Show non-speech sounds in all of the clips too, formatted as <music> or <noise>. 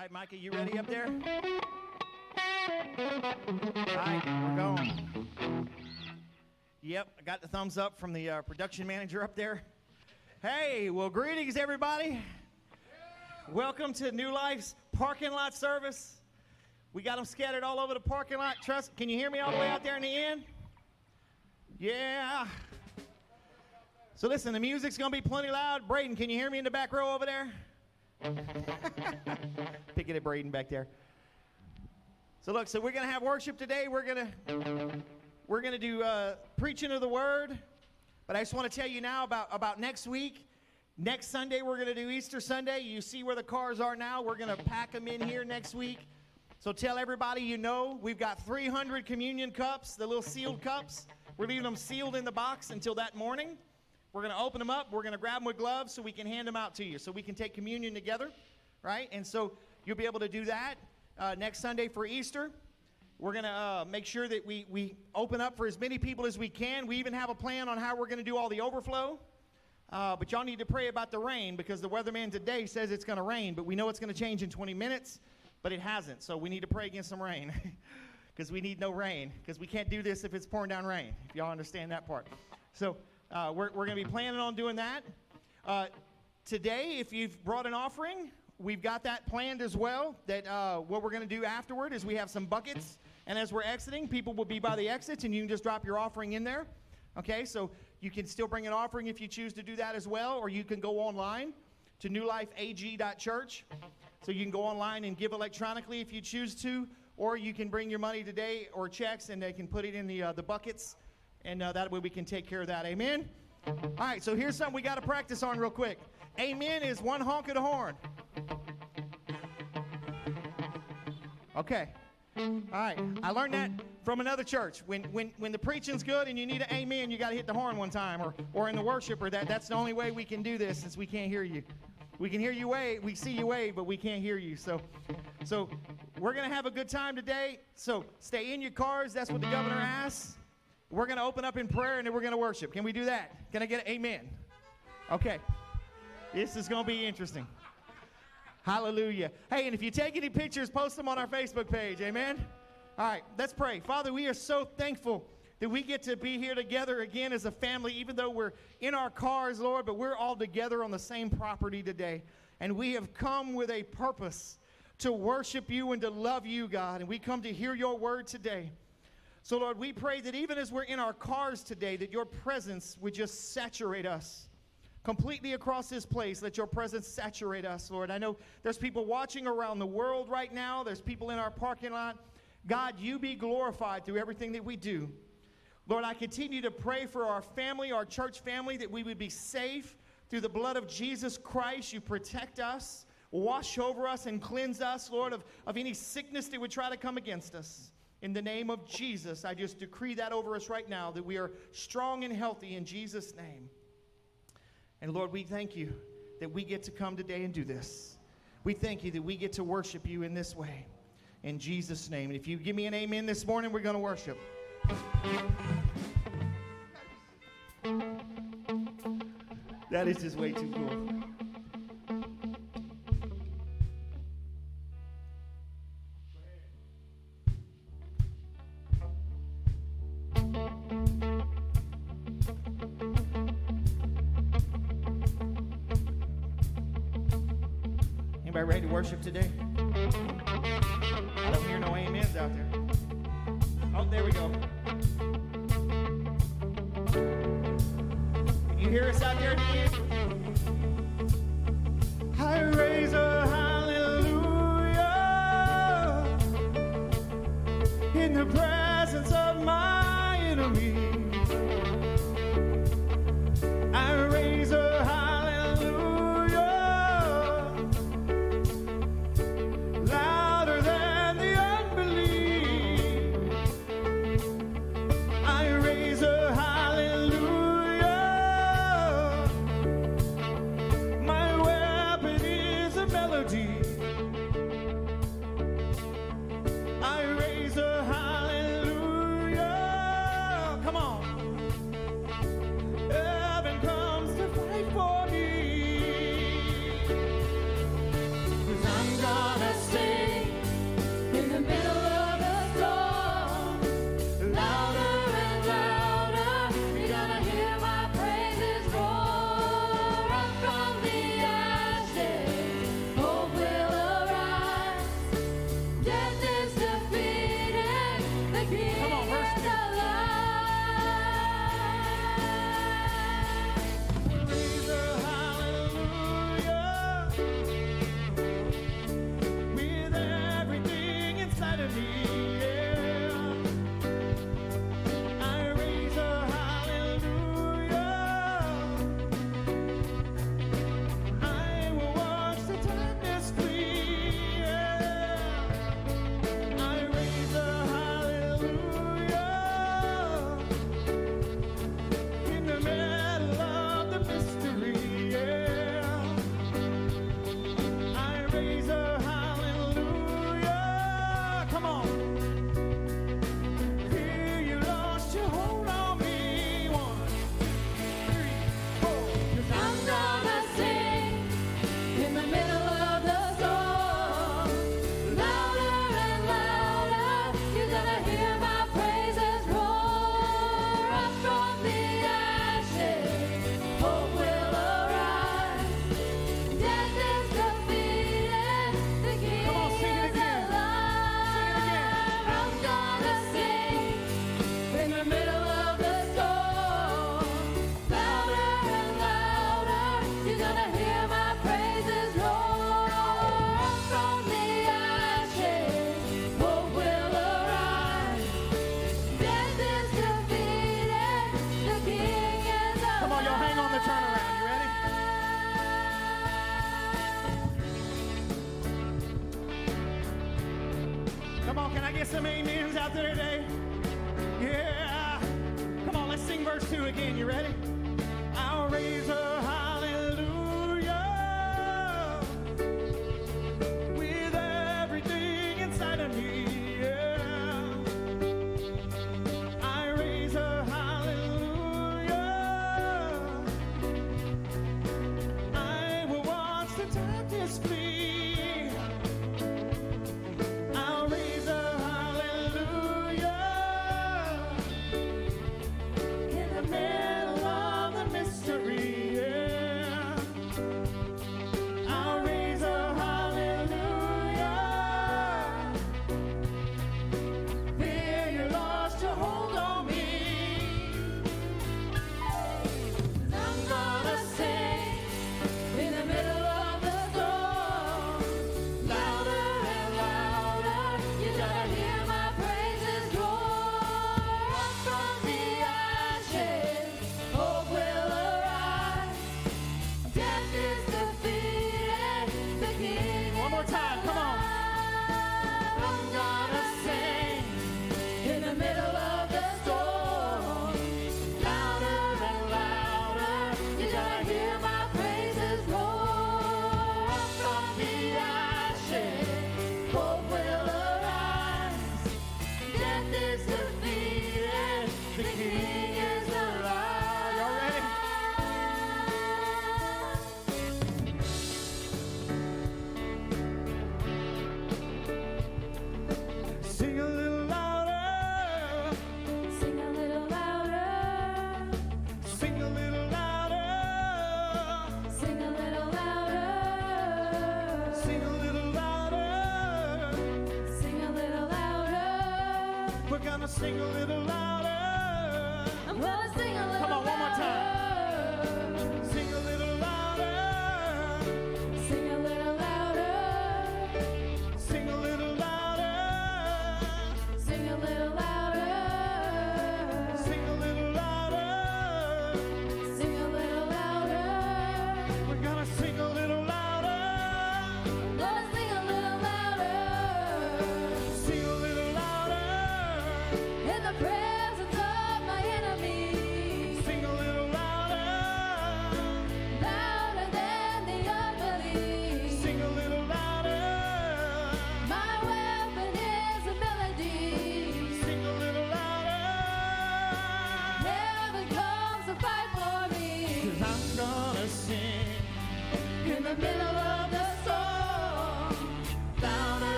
right, Micah, you ready up there? All right, we're going. Yep, I got the thumbs up from the uh, production manager up there. Hey, well, greetings, everybody. Welcome to New Life's parking lot service. We got them scattered all over the parking lot. Trust, can you hear me all the way out there in the end? Yeah. So listen, the music's gonna be plenty loud. Braden, can you hear me in the back row over there? <laughs> Picking at Braden back there. So look, so we're gonna have worship today. We're gonna we're gonna do uh, preaching of the word. But I just want to tell you now about about next week. Next Sunday we're gonna do Easter Sunday. You see where the cars are now. We're gonna pack them in here next week. So tell everybody you know we've got 300 communion cups, the little sealed cups. We're leaving them sealed in the box until that morning. We're going to open them up. We're going to grab them with gloves so we can hand them out to you, so we can take communion together, right? And so you'll be able to do that uh, next Sunday for Easter. We're going to uh, make sure that we, we open up for as many people as we can. We even have a plan on how we're going to do all the overflow. Uh, but y'all need to pray about the rain because the weatherman today says it's going to rain, but we know it's going to change in 20 minutes, but it hasn't. So we need to pray against some rain <laughs> because we need no rain because we can't do this if it's pouring down rain, if y'all understand that part. So uh, we're we're going to be planning on doing that. Uh, today, if you've brought an offering, we've got that planned as well. That uh, what we're going to do afterward is we have some buckets, and as we're exiting, people will be by the exits, and you can just drop your offering in there. Okay, so you can still bring an offering if you choose to do that as well, or you can go online to newlifeag.church. So you can go online and give electronically if you choose to, or you can bring your money today or checks, and they can put it in the uh, the buckets and uh, that way we can take care of that. Amen? All right, so here's something we got to practice on real quick. Amen is one honk of the horn. Okay. All right. I learned that from another church. When when when the preaching's good and you need an amen, you got to hit the horn one time, or or in the worship, or that that's the only way we can do this since we can't hear you. We can hear you wave, we see you wave, but we can't hear you. So so we're gonna have a good time today. So stay in your cars. That's what the governor asks. We're going to open up in prayer and then we're going to worship. Can we do that? Can I get an amen? Okay. This is going to be interesting. Hallelujah. Hey, and if you take any pictures, post them on our Facebook page. Amen? All right, let's pray. Father, we are so thankful that we get to be here together again as a family, even though we're in our cars, Lord, but we're all together on the same property today. And we have come with a purpose to worship you and to love you, God. And we come to hear your word today. So, Lord, we pray that even as we're in our cars today, that your presence would just saturate us completely across this place. Let your presence saturate us, Lord. I know there's people watching around the world right now, there's people in our parking lot. God, you be glorified through everything that we do. Lord, I continue to pray for our family, our church family, that we would be safe through the blood of Jesus Christ. You protect us, wash over us, and cleanse us, Lord, of, of any sickness that would try to come against us. In the name of Jesus, I just decree that over us right now that we are strong and healthy in Jesus' name. And Lord, we thank you that we get to come today and do this. We thank you that we get to worship you in this way. In Jesus' name. And if you give me an amen this morning, we're going to worship. That is just way too cool. Worship today?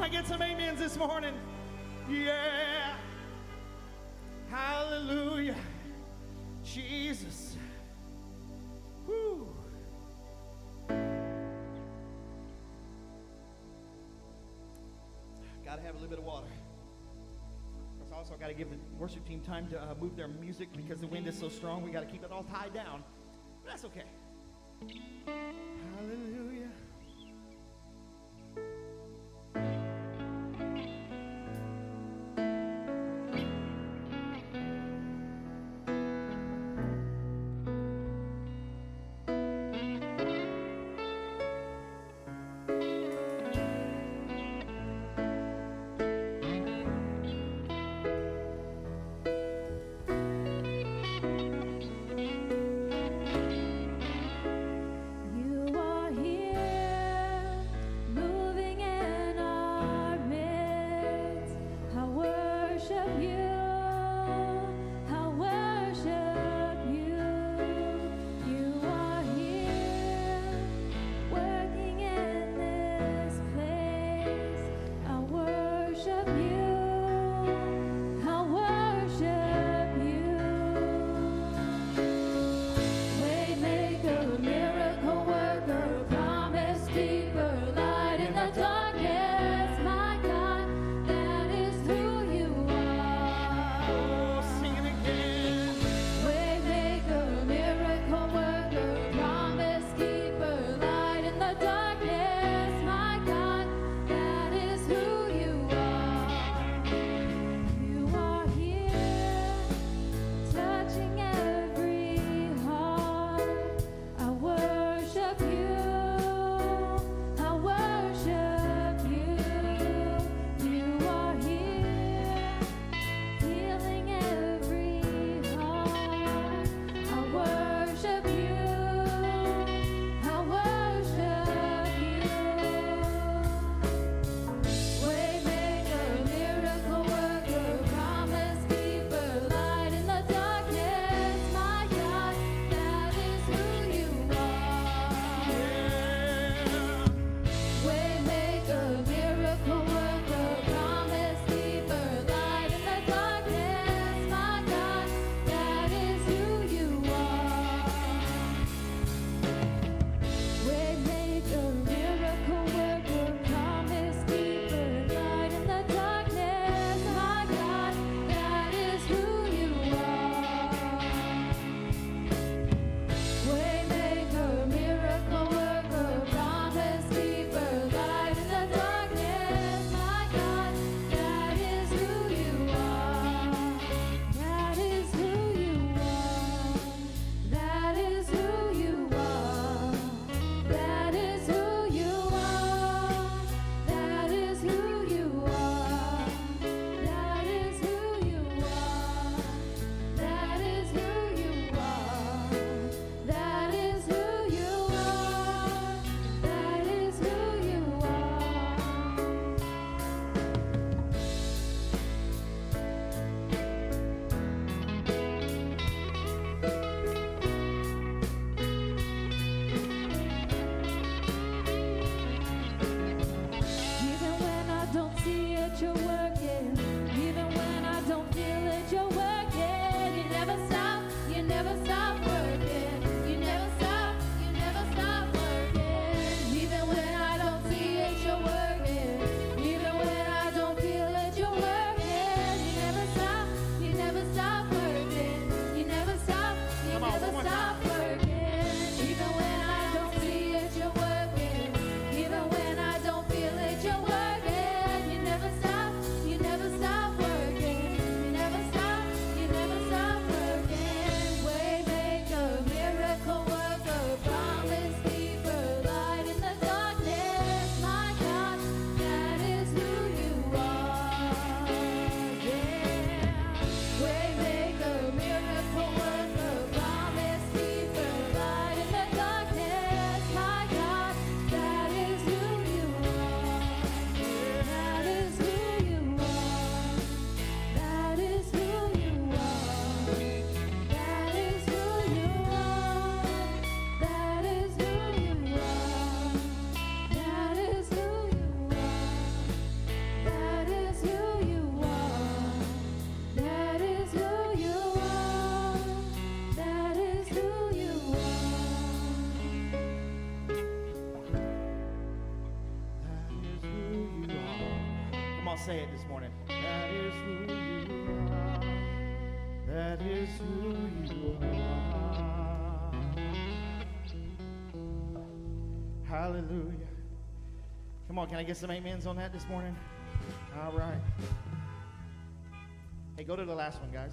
Can I get some amens this morning? Yeah. Hallelujah. Jesus. Whoo. Gotta have a little bit of water. I also gotta give the worship team time to uh, move their music because the wind is so strong. We gotta keep it all tied down. But that's okay. Hallelujah. on, can I get some amens on that this morning? All right. Hey, go to the last one, guys.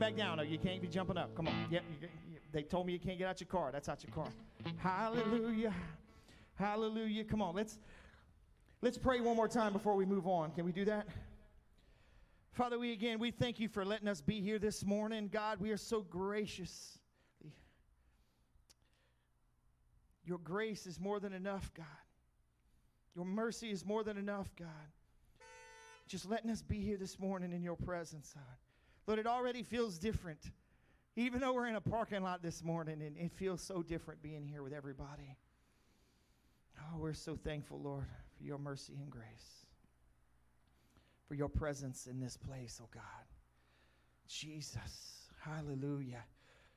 Back down. you can't be jumping up. Come on. Yep. they told me you can't get out your car. That's out your car. Hallelujah. Hallelujah. Come on. Let's let's pray one more time before we move on. Can we do that? Father, we again, we thank you for letting us be here this morning. God, we are so gracious. Your grace is more than enough, God. Your mercy is more than enough, God. Just letting us be here this morning in your presence, God. Lord, it already feels different. Even though we're in a parking lot this morning, and it feels so different being here with everybody. Oh, we're so thankful, Lord, for your mercy and grace, for your presence in this place, oh God. Jesus, hallelujah.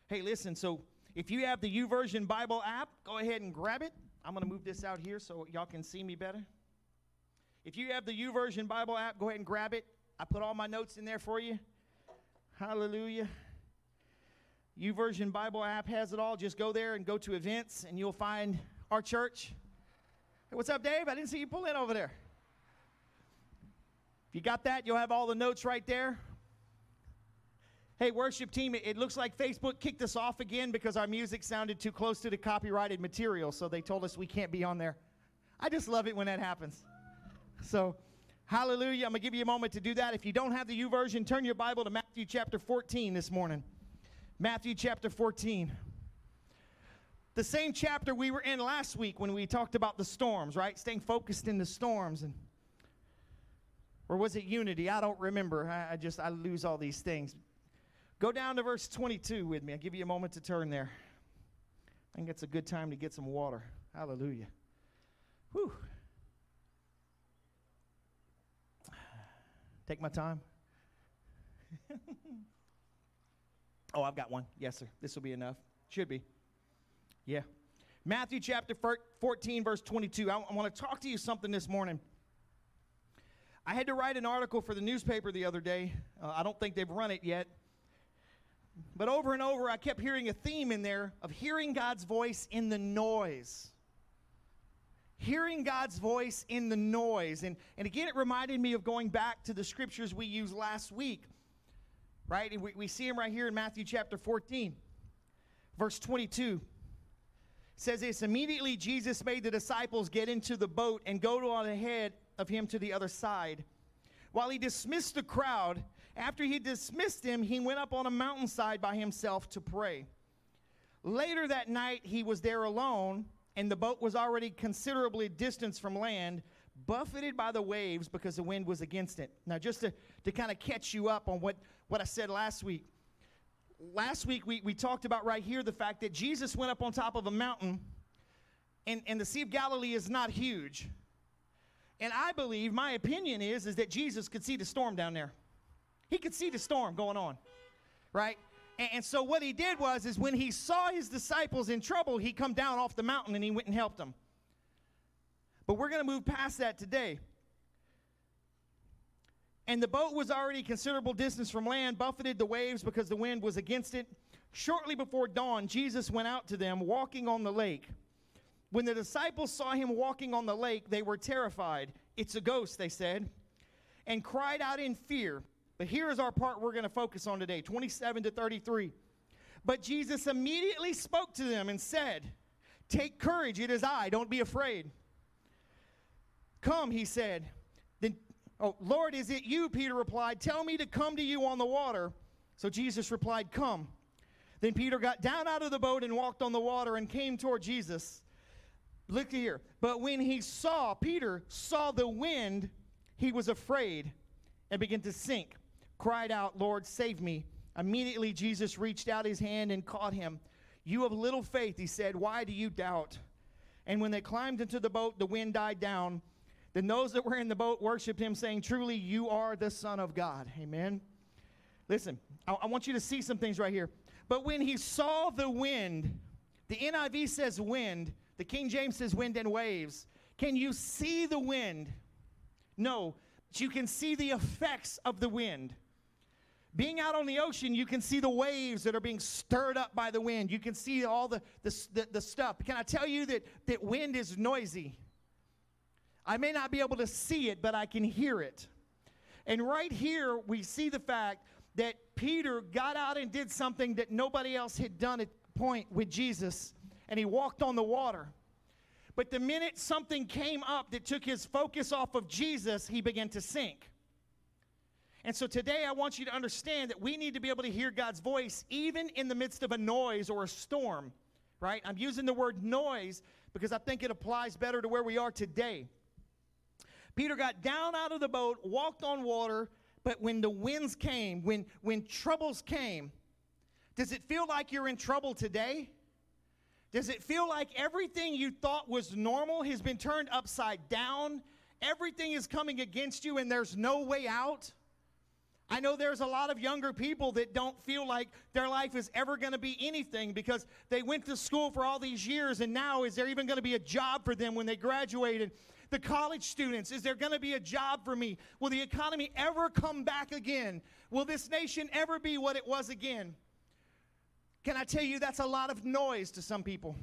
Hey, listen, so if you have the YouVersion Bible app, go ahead and grab it. I'm going to move this out here so y'all can see me better. If you have the YouVersion Bible app, go ahead and grab it. I put all my notes in there for you. Hallelujah. YouVersion Bible app has it all. Just go there and go to events, and you'll find our church. Hey, what's up, Dave? I didn't see you pull in over there. If you got that, you'll have all the notes right there. Hey, worship team, it looks like Facebook kicked us off again because our music sounded too close to the copyrighted material, so they told us we can't be on there. I just love it when that happens. So, hallelujah. I'm going to give you a moment to do that. If you don't have the YouVersion, turn your Bible to Matthew chapter 14 this morning. Matthew chapter 14. The same chapter we were in last week when we talked about the storms, right? Staying focused in the storms and or was it unity? I don't remember. I, just I lose all these things. Go down to verse 22 with me. I'll give you a moment to turn there. I think it's a good time to get some water. Hallelujah. Whew. Take my time. <laughs> oh, I've got one. Yes, sir. This will be enough. Should be. Yeah. Matthew chapter 14, verse 22. I, I want to talk to you something this morning. I had to write an article for the newspaper the other day. Uh, I don't think they've run it yet. But over and over, I kept hearing a theme in there of hearing God's voice in the noise. Hearing God's voice in the noise. And, and again, it reminded me of going back to the scriptures we used last week, right? And we, we see him right here in Matthew chapter 14, verse 22. It says this Immediately Jesus made the disciples get into the boat and go on ahead of him to the other side. While he dismissed the crowd, after he dismissed them, he went up on a mountainside by himself to pray. Later that night, he was there alone, and the boat was already considerably distanced from land, buffeted by the waves because the wind was against it. Now, just to, to kind of catch you up on what, what I said last week. Last week, we, we talked about right here the fact that Jesus went up on top of a mountain, and, and the Sea of Galilee is not huge. And I believe, my opinion is, is that Jesus could see the storm down there. He could see the storm going on, right? And, so what he did was, is when he saw his disciples in trouble, he come down off the mountain and he went and helped them. But we're going to move past that today. And the boat was already considerable distance from land, buffeted the waves because the wind was against it. Shortly before dawn, Jesus went out to them walking on the lake. When the disciples saw him walking on the lake, they were terrified. It's a ghost, they said, and cried out in fear. But here is our part we're going to focus on today 27 to 33. But Jesus immediately spoke to them and said, Take courage, it is I, don't be afraid. Come, he said. Then, oh, Lord, is it you? Peter replied, Tell me to come to you on the water. So Jesus replied, Come. Then Peter got down out of the boat and walked on the water and came toward Jesus. Look here. But when he saw, Peter saw the wind, he was afraid and began to sink. Cried out, Lord, save me. Immediately Jesus reached out his hand and caught him. You have little faith, he said. Why do you doubt? And when they climbed into the boat, the wind died down. Then those that were in the boat worshiped him, saying, Truly, you are the Son of God. Amen. Listen, I, I want you to see some things right here. But when he saw the wind, the NIV says wind, the King James says wind and waves. Can you see the wind? No, but you can see the effects of the wind. Being out on the ocean, you can see the waves that are being stirred up by the wind. You can see all the, the, the, the stuff. Can I tell you that, that wind is noisy? I may not be able to see it, but I can hear it. And right here, we see the fact that Peter got out and did something that nobody else had done at point with Jesus, and he walked on the water. But the minute something came up that took his focus off of Jesus, he began to sink. And so today I want you to understand that we need to be able to hear God's voice even in the midst of a noise or a storm, right? I'm using the word noise because I think it applies better to where we are today. Peter got down out of the boat, walked on water, but when the winds came, when, when troubles came, does it feel like you're in trouble today? Does it feel like everything you thought was normal has been turned upside down? Everything is coming against you and there's no way out? I know there's a lot of younger people that don't feel like their life is ever going to be anything because they went to school for all these years and now is there even going to be a job for them when they graduated? The college students, is there going to be a job for me? Will the economy ever come back again? Will this nation ever be what it was again? Can I tell you that's a lot of noise to some people?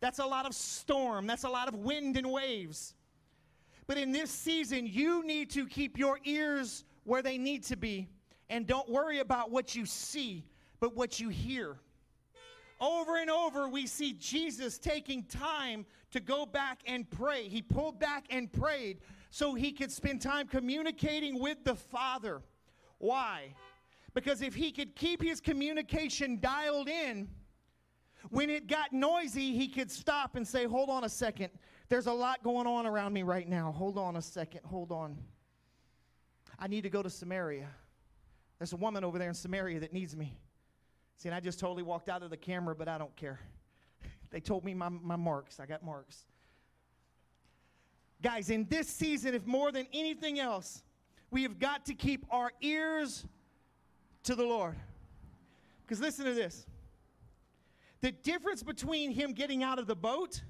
That's a lot of storm, that's a lot of wind and waves. But in this season, you need to keep your ears where they need to be and don't worry about what you see, but what you hear. Over and over, we see Jesus taking time to go back and pray. He pulled back and prayed so he could spend time communicating with the Father. Why? Because if he could keep his communication dialed in, when it got noisy, he could stop and say, Hold on a second. There's a lot going on around me right now. Hold on a second. Hold on. I need to go to Samaria. There's a woman over there in Samaria that needs me. See, and I just totally walked out of the camera, but I don't care. <laughs> They told me my, my marks. I got marks. Guys, in this season, if more than anything else, we have got to keep our ears to the Lord. Because listen to this the difference between him getting out of the boat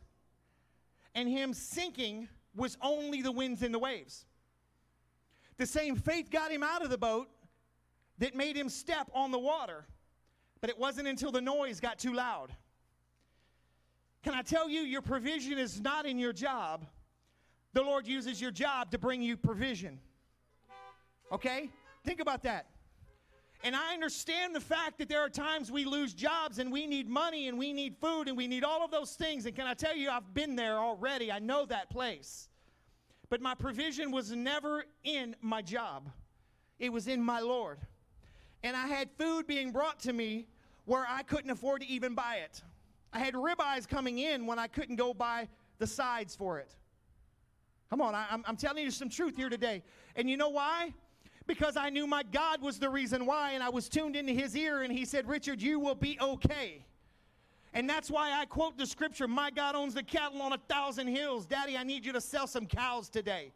and him sinking was only the winds and the waves. The same faith got him out of the boat that made him step on the water, but it wasn't until the noise got too loud. Can I tell you, your provision is not in your job. The Lord uses your job to bring you provision. Okay? Think about that. And I understand the fact that there are times we lose jobs and we need money and we need food and we need all of those things. And can I tell you, I've been there already. I know that place. But my provision was never in my job, it was in my Lord. And I had food being brought to me where I couldn't afford to even buy it. I had ribeyes coming in when I couldn't go buy the sides for it. Come on, I, am I'm telling you some truth here today. And you know why? Because I knew my God was the reason why, and I was tuned into his ear, and he said, Richard, you will be okay. And that's why I quote the scripture My God owns the cattle on a thousand hills. Daddy, I need you to sell some cows today.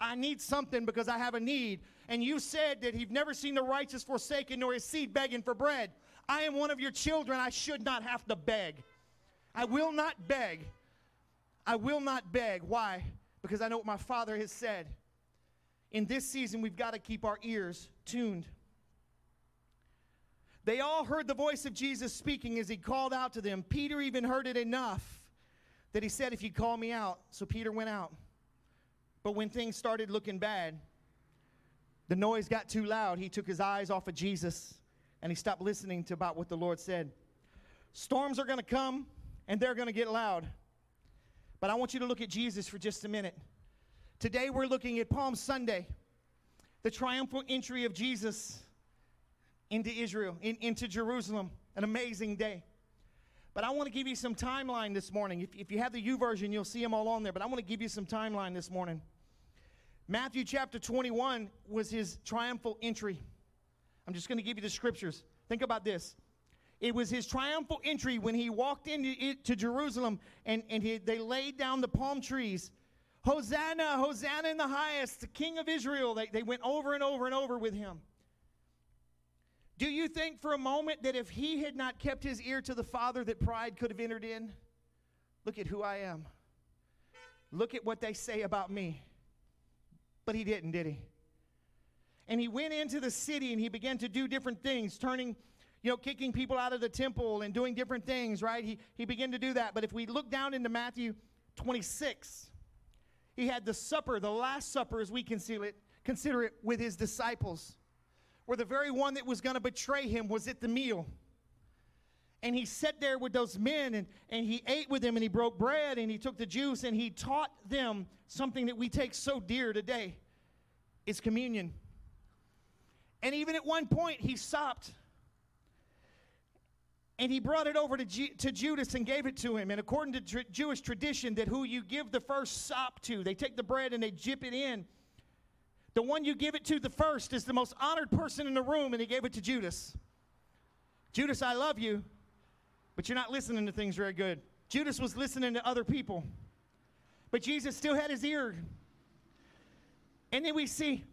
I need something because I have a need. And you said that you've never seen the righteous forsaken nor his seed begging for bread. I am one of your children. I should not have to beg. I will not beg. I will not beg. Why? Because I know what my father has said. In this season, we've got to keep our ears tuned. They all heard the voice of Jesus speaking as he called out to them. Peter even heard it enough that he said, If you call me out. So Peter went out. But when things started looking bad, the noise got too loud. He took his eyes off of Jesus and he stopped listening to about what the Lord said. Storms are going to come and they're going to get loud. But I want you to look at Jesus for just a minute. Today we're looking at Palm Sunday, the triumphal entry of Jesus into Israel, in, into Jerusalem. An amazing day. But I want to give you some timeline this morning. If, if you have the YouVersion, you'll see them all on there. But I want to give you some timeline this morning. Matthew chapter 21 was his triumphal entry. I'm just going to give you the scriptures. Think about this. It was his triumphal entry when he walked into Jerusalem and, and he, they laid down the palm trees. Hosanna, Hosanna in the highest, the King of Israel. They, they went over and over and over with him. Do you think for a moment that if he had not kept his ear to the Father, that pride could have entered in? Look at who I am. Look at what they say about me. But he didn't, did he? And he went into the city and he began to do different things, turning, you know, kicking people out of the temple and doing different things, right? He, he began to do that. But if we look down into Matthew 26, he had the supper, the last supper as we consider it, consider it with his disciples, where the very one that was going to betray him was at the meal. And he sat there with those men and, and he ate with them and he broke bread and he took the juice and he taught them something that we take so dear today is communion. And even at one point, he stopped and he brought it over to, G- to Judas and gave it to him. And according to tr- Jewish tradition, that who you give the first sop to, they take the bread and they dip it in. The one you give it to the first is the most honored person in the room, and he gave it to Judas. Judas, I love you, but you're not listening to things very good. Judas was listening to other people, but Jesus still had his ear. And then we see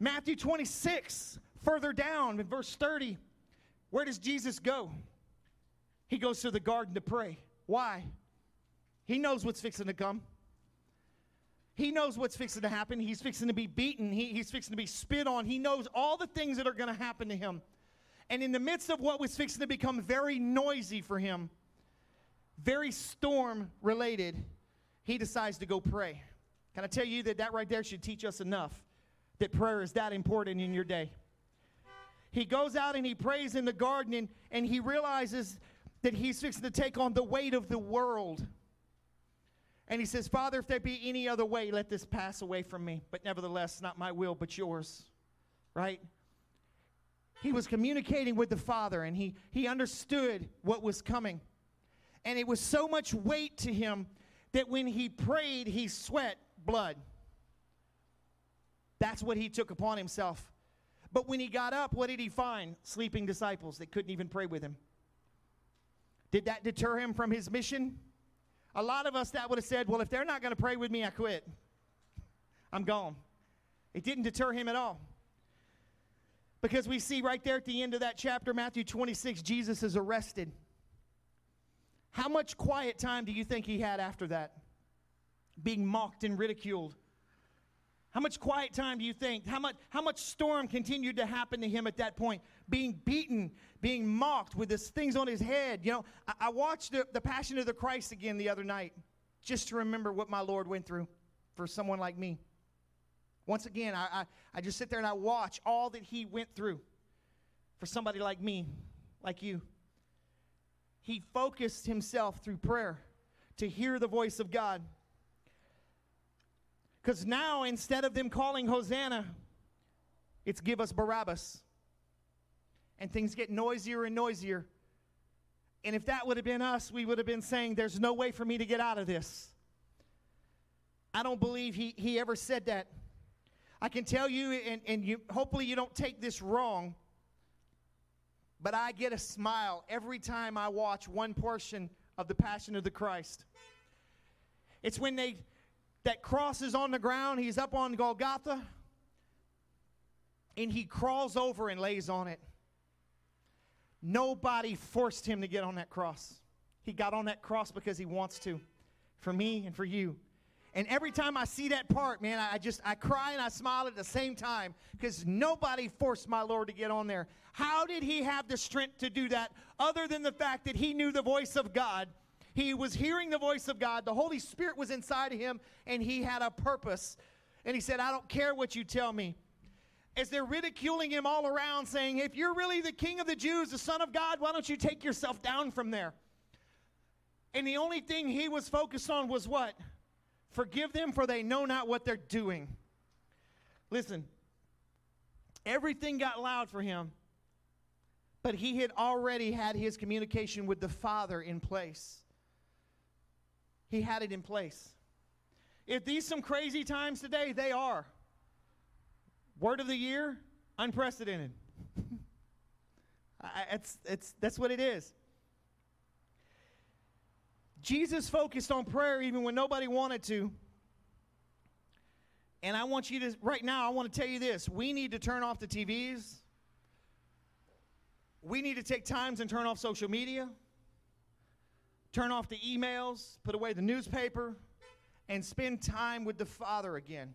Matthew 26, further down in verse 30. Where does Jesus go? He goes to the garden to pray. Why? He knows what's fixing to come. He knows what's fixing to happen. He's fixing to be beaten. He, he's fixing to be spit on. He knows all the things that are going to happen to him. And in the midst of what was fixing to become very noisy for him, very storm related, he decides to go pray. Can I tell you that that right there should teach us enough that prayer is that important in your day? He goes out and he prays in the garden and, and he realizes that he's fixing to take on the weight of the world. And he says, Father, if there be any other way, let this pass away from me. But nevertheless, not my will, but yours. Right? He was communicating with the Father and he, he understood what was coming. And it was so much weight to him that when he prayed, he sweat blood. That's what he took upon himself. But when he got up, what did he find? Sleeping disciples that couldn't even pray with him. Did that deter him from his mission? A lot of us that would have said, well, if they're not going to pray with me, I quit. I'm gone. It didn't deter him at all. Because we see right there at the end of that chapter, Matthew 26, Jesus is arrested. How much quiet time do you think he had after that? Being mocked and ridiculed. How much quiet time do you think? How much, how much storm continued to happen to him at that point? Being beaten, being mocked with these things on his head. You know, I, I watched the, the Passion of the Christ again the other night just to remember what my Lord went through for someone like me. Once again, I, I, I just sit there and I watch all that he went through for somebody like me, like you. He focused himself through prayer to hear the voice of God. Because now, instead of them calling Hosanna, it's give us Barabbas. And things get noisier and noisier. And if that would have been us, we would have been saying, There's no way for me to get out of this. I don't believe he, he ever said that. I can tell you, and, and you, hopefully you don't take this wrong, but I get a smile every time I watch one portion of the Passion of the Christ. It's when they that cross is on the ground. He's up on Golgotha. And he crawls over and lays on it. Nobody forced him to get on that cross. He got on that cross because he wants to, for me and for you. And every time I see that part, man, I just I cry and I smile at the same time because nobody forced my Lord to get on there. How did he have the strength to do that other than the fact that he knew the voice of God he was hearing the voice of God. The Holy Spirit was inside of him, and he had a purpose. And he said, I don't care what you tell me. As they're ridiculing him all around, saying, If you're really the king of the Jews, the Son of God, why don't you take yourself down from there? And the only thing he was focused on was what? Forgive them, for they know not what they're doing. Listen, everything got loud for him but he had already had his communication with the Father in place. He had it in place. If these some crazy times today, they are. Word of the year, unprecedented. <laughs> It's, it's, that's what it is. Jesus focused on prayer even when nobody wanted to. And I want you to, right now, I want to tell you this. We need to turn off the TVs. We need to take times and turn off social media, turn off the emails, put away the newspaper, and spend time with the Father again.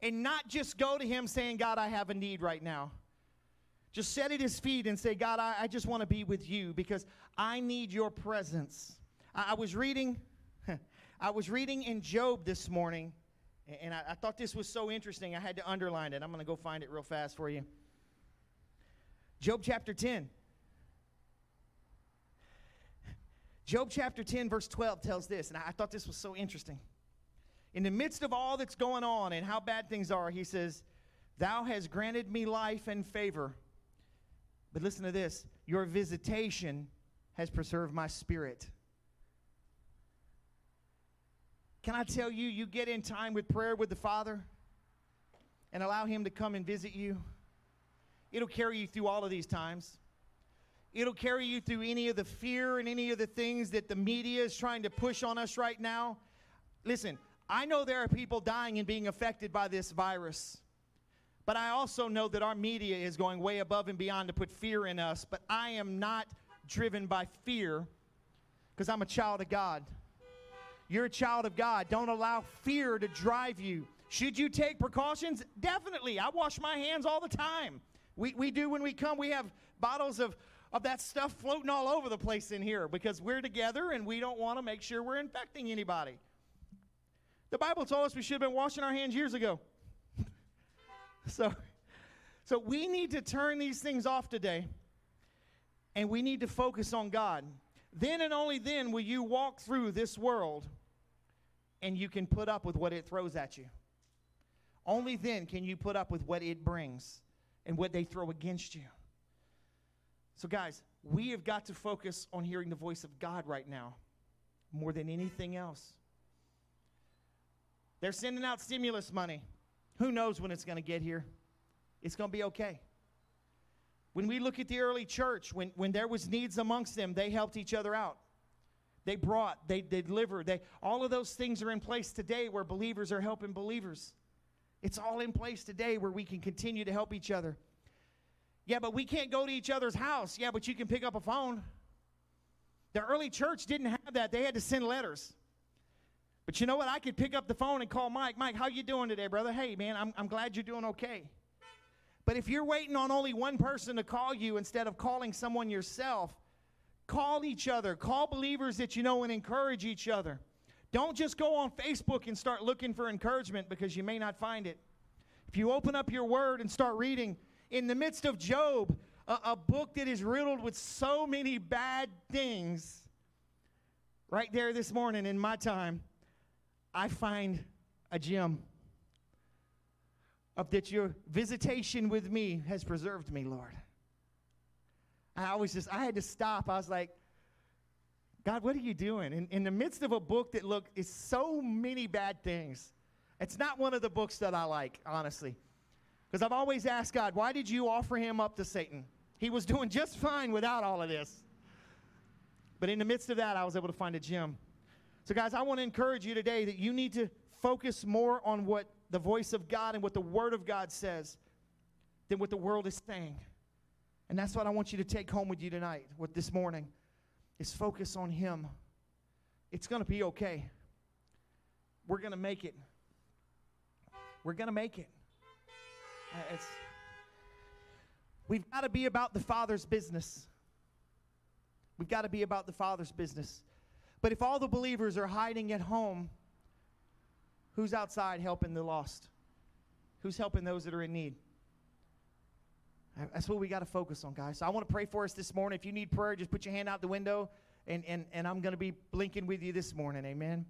And not just go to Him saying, God, I have a need right now. Just set at His feet and say, God, I, I just want to be with you because I need your presence. I, I was reading, <laughs> I was reading in Job this morning, and I, I thought this was so interesting. I had to underline it. I'm going to go find it real fast for you. Job chapter 10. Job chapter 10, verse 12 tells this, and I thought this was so interesting. In the midst of all that's going on and how bad things are, he says, Thou hast granted me life and favor. But listen to this your visitation has preserved my spirit. Can I tell you, you get in time with prayer with the Father and allow Him to come and visit you? It'll carry you through all of these times. It'll carry you through any of the fear and any of the things that the media is trying to push on us right now. Listen, I know there are people dying and being affected by this virus. But I also know that our media is going way above and beyond to put fear in us. But I am not driven by fear because I'm a child of God. You're a child of God. Don't allow fear to drive you. Should you take precautions? Definitely. I wash my hands all the time. We, we do when we come. We have bottles of of that stuff floating all over the place in here because we're together and we don't want to make sure we're infecting anybody. The Bible told us we should have been washing our hands years ago. <laughs> so, so we need to turn these things off today and we need to focus on God. Then and only then will you walk through this world and you can put up with what it throws at you. Only then can you put up with what it brings and what they throw against you. So, guys, we have got to focus on hearing the voice of God right now more than anything else. They're sending out stimulus money. Who knows when it's going to get here? It's going to be okay. When we look at the early church, when, when there was needs amongst them, they helped each other out. They brought, they, they delivered. They, all of those things are in place today where believers are helping believers. It's all in place today where we can continue to help each other. Yeah, but we can't go to each other's house. Yeah, but you can pick up a phone. The early church didn't have that. They had to send letters. But you know what? I could pick up the phone and call Mike. Mike, how you doing today, brother? Hey, man, I'm, I'm glad you're doing okay. But if you're waiting on only one person to call you instead of calling someone yourself, call each other. Call believers that you know and encourage each other. Don't just go on Facebook and start looking for encouragement because you may not find it. If you open up your word and start reading, in the midst of Job, a, a book that is riddled with so many bad things, right there this morning in my time, I find a gem of that your visitation with me has preserved me, Lord. I was just, I had to stop. I was like, God, what are you doing? In, in the midst of a book that look is so many bad things. It's not one of the books that I like, honestly. Because I've always asked God, why did you offer him up to Satan? He was doing just fine without all of this. But in the midst of that, I was able to find a gem. So, guys, I want to encourage you today that you need to focus more on what the voice of God and what the Word of God says than what the world is saying. And that's what I want you to take home with you tonight, what this morning, is focus on Him. It's going to be okay. We're going to make it. We're going to make it. Uh, it's, we've got to be about the Father's business. We've got to be about the Father's business. But if all the believers are hiding at home, who's outside helping the lost? Who's helping those that are in need? That's what we got to focus on, guys. So I want to pray for us this morning. If you need prayer, just put your hand out the window, and, and, and I'm going to be blinking with you this morning. Amen.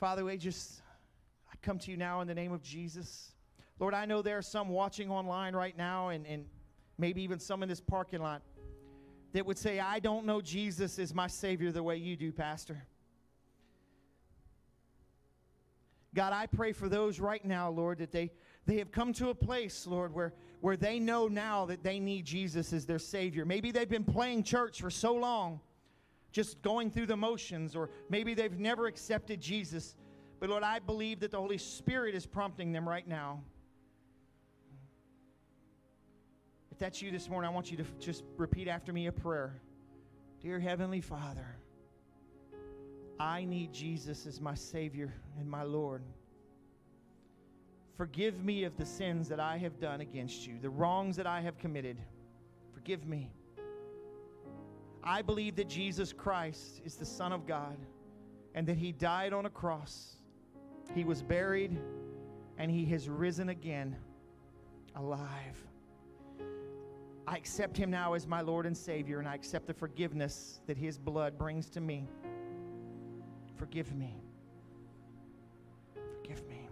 Father, we just I come to you now in the name of Jesus. Lord, I know there are some watching online right now, and, and maybe even some in this parking lot, that would say, I don't know Jesus is my Savior the way you do, Pastor. God, I pray for those right now, Lord, that they, they have come to a place, Lord, where, where they know now that they need Jesus as their Savior. Maybe they've been playing church for so long, just going through the motions, or maybe they've never accepted Jesus. But Lord, I believe that the Holy Spirit is prompting them right now. If that's you this morning, I want you to just repeat after me a prayer. Dear Heavenly Father, I need Jesus as my Savior and my Lord. Forgive me of the sins that I have done against you, the wrongs that I have committed. Forgive me. I believe that Jesus Christ is the Son of God and that He died on a cross. He was buried and He has risen again alive. I accept Him now as my Lord and Savior, and I accept the forgiveness that His blood brings to me. Forgive me. Forgive me.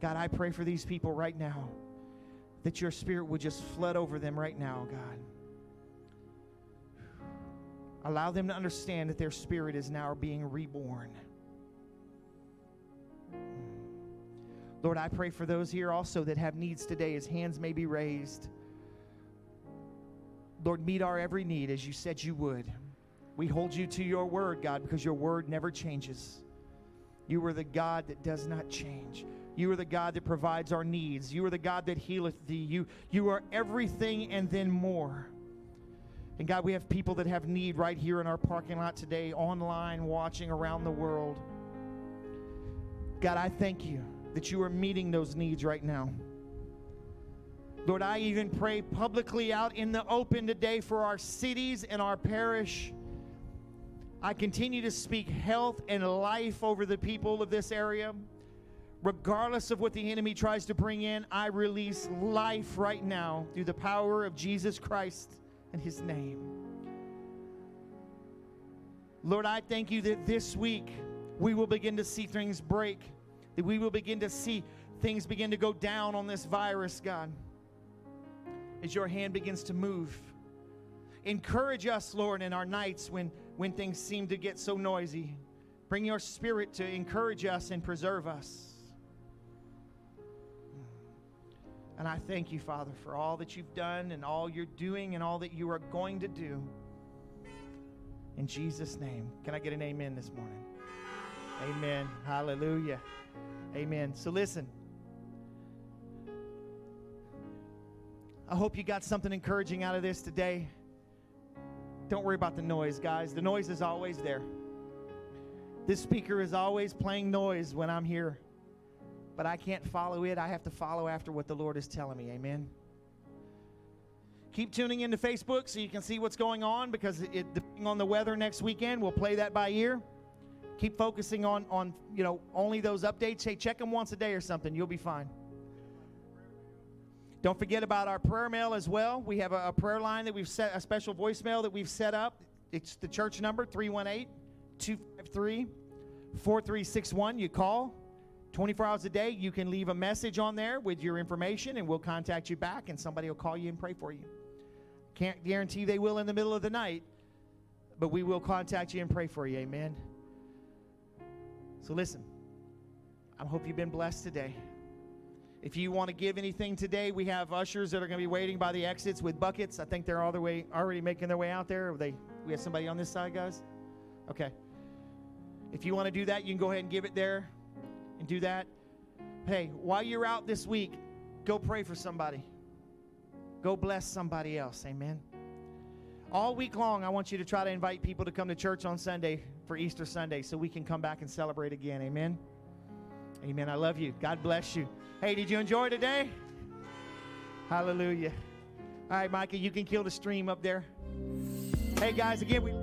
God, I pray for these people right now that your spirit would just flood over them right now, God. Allow them to understand that their spirit is now being reborn. Lord, I pray for those here also that have needs today as hands may be raised. Lord, meet our every need as you said you would. We hold you to your word, God, because your word never changes. You are the God that does not change. You are the God that provides our needs. You are the God that healeth thee. You, you are everything and then more. And God, we have people that have need right here in our parking lot today, online, watching around the world. God, I thank you that you are meeting those needs right now. Lord, I even pray publicly out in the open today for our cities and our parish. I continue to speak health and life over the people of this area. Regardless of what the enemy tries to bring in, I release life right now through the power of Jesus Christ and his name. Lord, I thank you that this week we will begin to see things break, that we will begin to see things begin to go down on this virus, God, as your hand begins to move. Encourage us, Lord, in our nights when, when things seem to get so noisy. Bring your spirit to encourage us and preserve us. And I thank you, Father, for all that you've done and all you're doing and all that you are going to do. In Jesus' name. Can I get an amen this morning? Amen. Hallelujah. Amen. So listen. I hope you got something encouraging out of this today. Don't worry about the noise, guys. The noise is always there. This speaker is always playing noise when I'm here, but I can't follow it. I have to follow after what the Lord is telling me. Amen. Keep tuning into Facebook so you can see what's going on because it, depending on the weather next weekend, we'll play that by ear. Keep focusing on on you know only those updates. Hey, check them once a day or something. You'll be fine. Don't forget about our prayer mail as well. We have a, a, prayer line that we've set, a special voicemail that we've set up. It's the church number 318 253 4361. You call 24 hours a day. You can leave a message on there with your information, and we'll contact you back, and somebody will call you and pray for you. Can't guarantee they will in the middle of the night, but we will contact you and pray for you. Amen. So listen, I hope you've been blessed today. If you want to give anything today, we have ushers that are going to be waiting by the exits with buckets. I think they're all the way already making their way out there. they we have somebody on this side, guys? Okay. If you want to do that, you can go ahead and give it there and do that. Hey, while you're out this week, go pray for somebody. Go bless somebody else. Amen. All week long, I want you to try to invite people to come to church on Sunday for Easter Sunday so we can come back and celebrate again. Amen. Amen. I love you. God bless you. Hey, did you enjoy today? Hallelujah. All right, Micah, you can kill the stream up there. Hey, guys, again, we.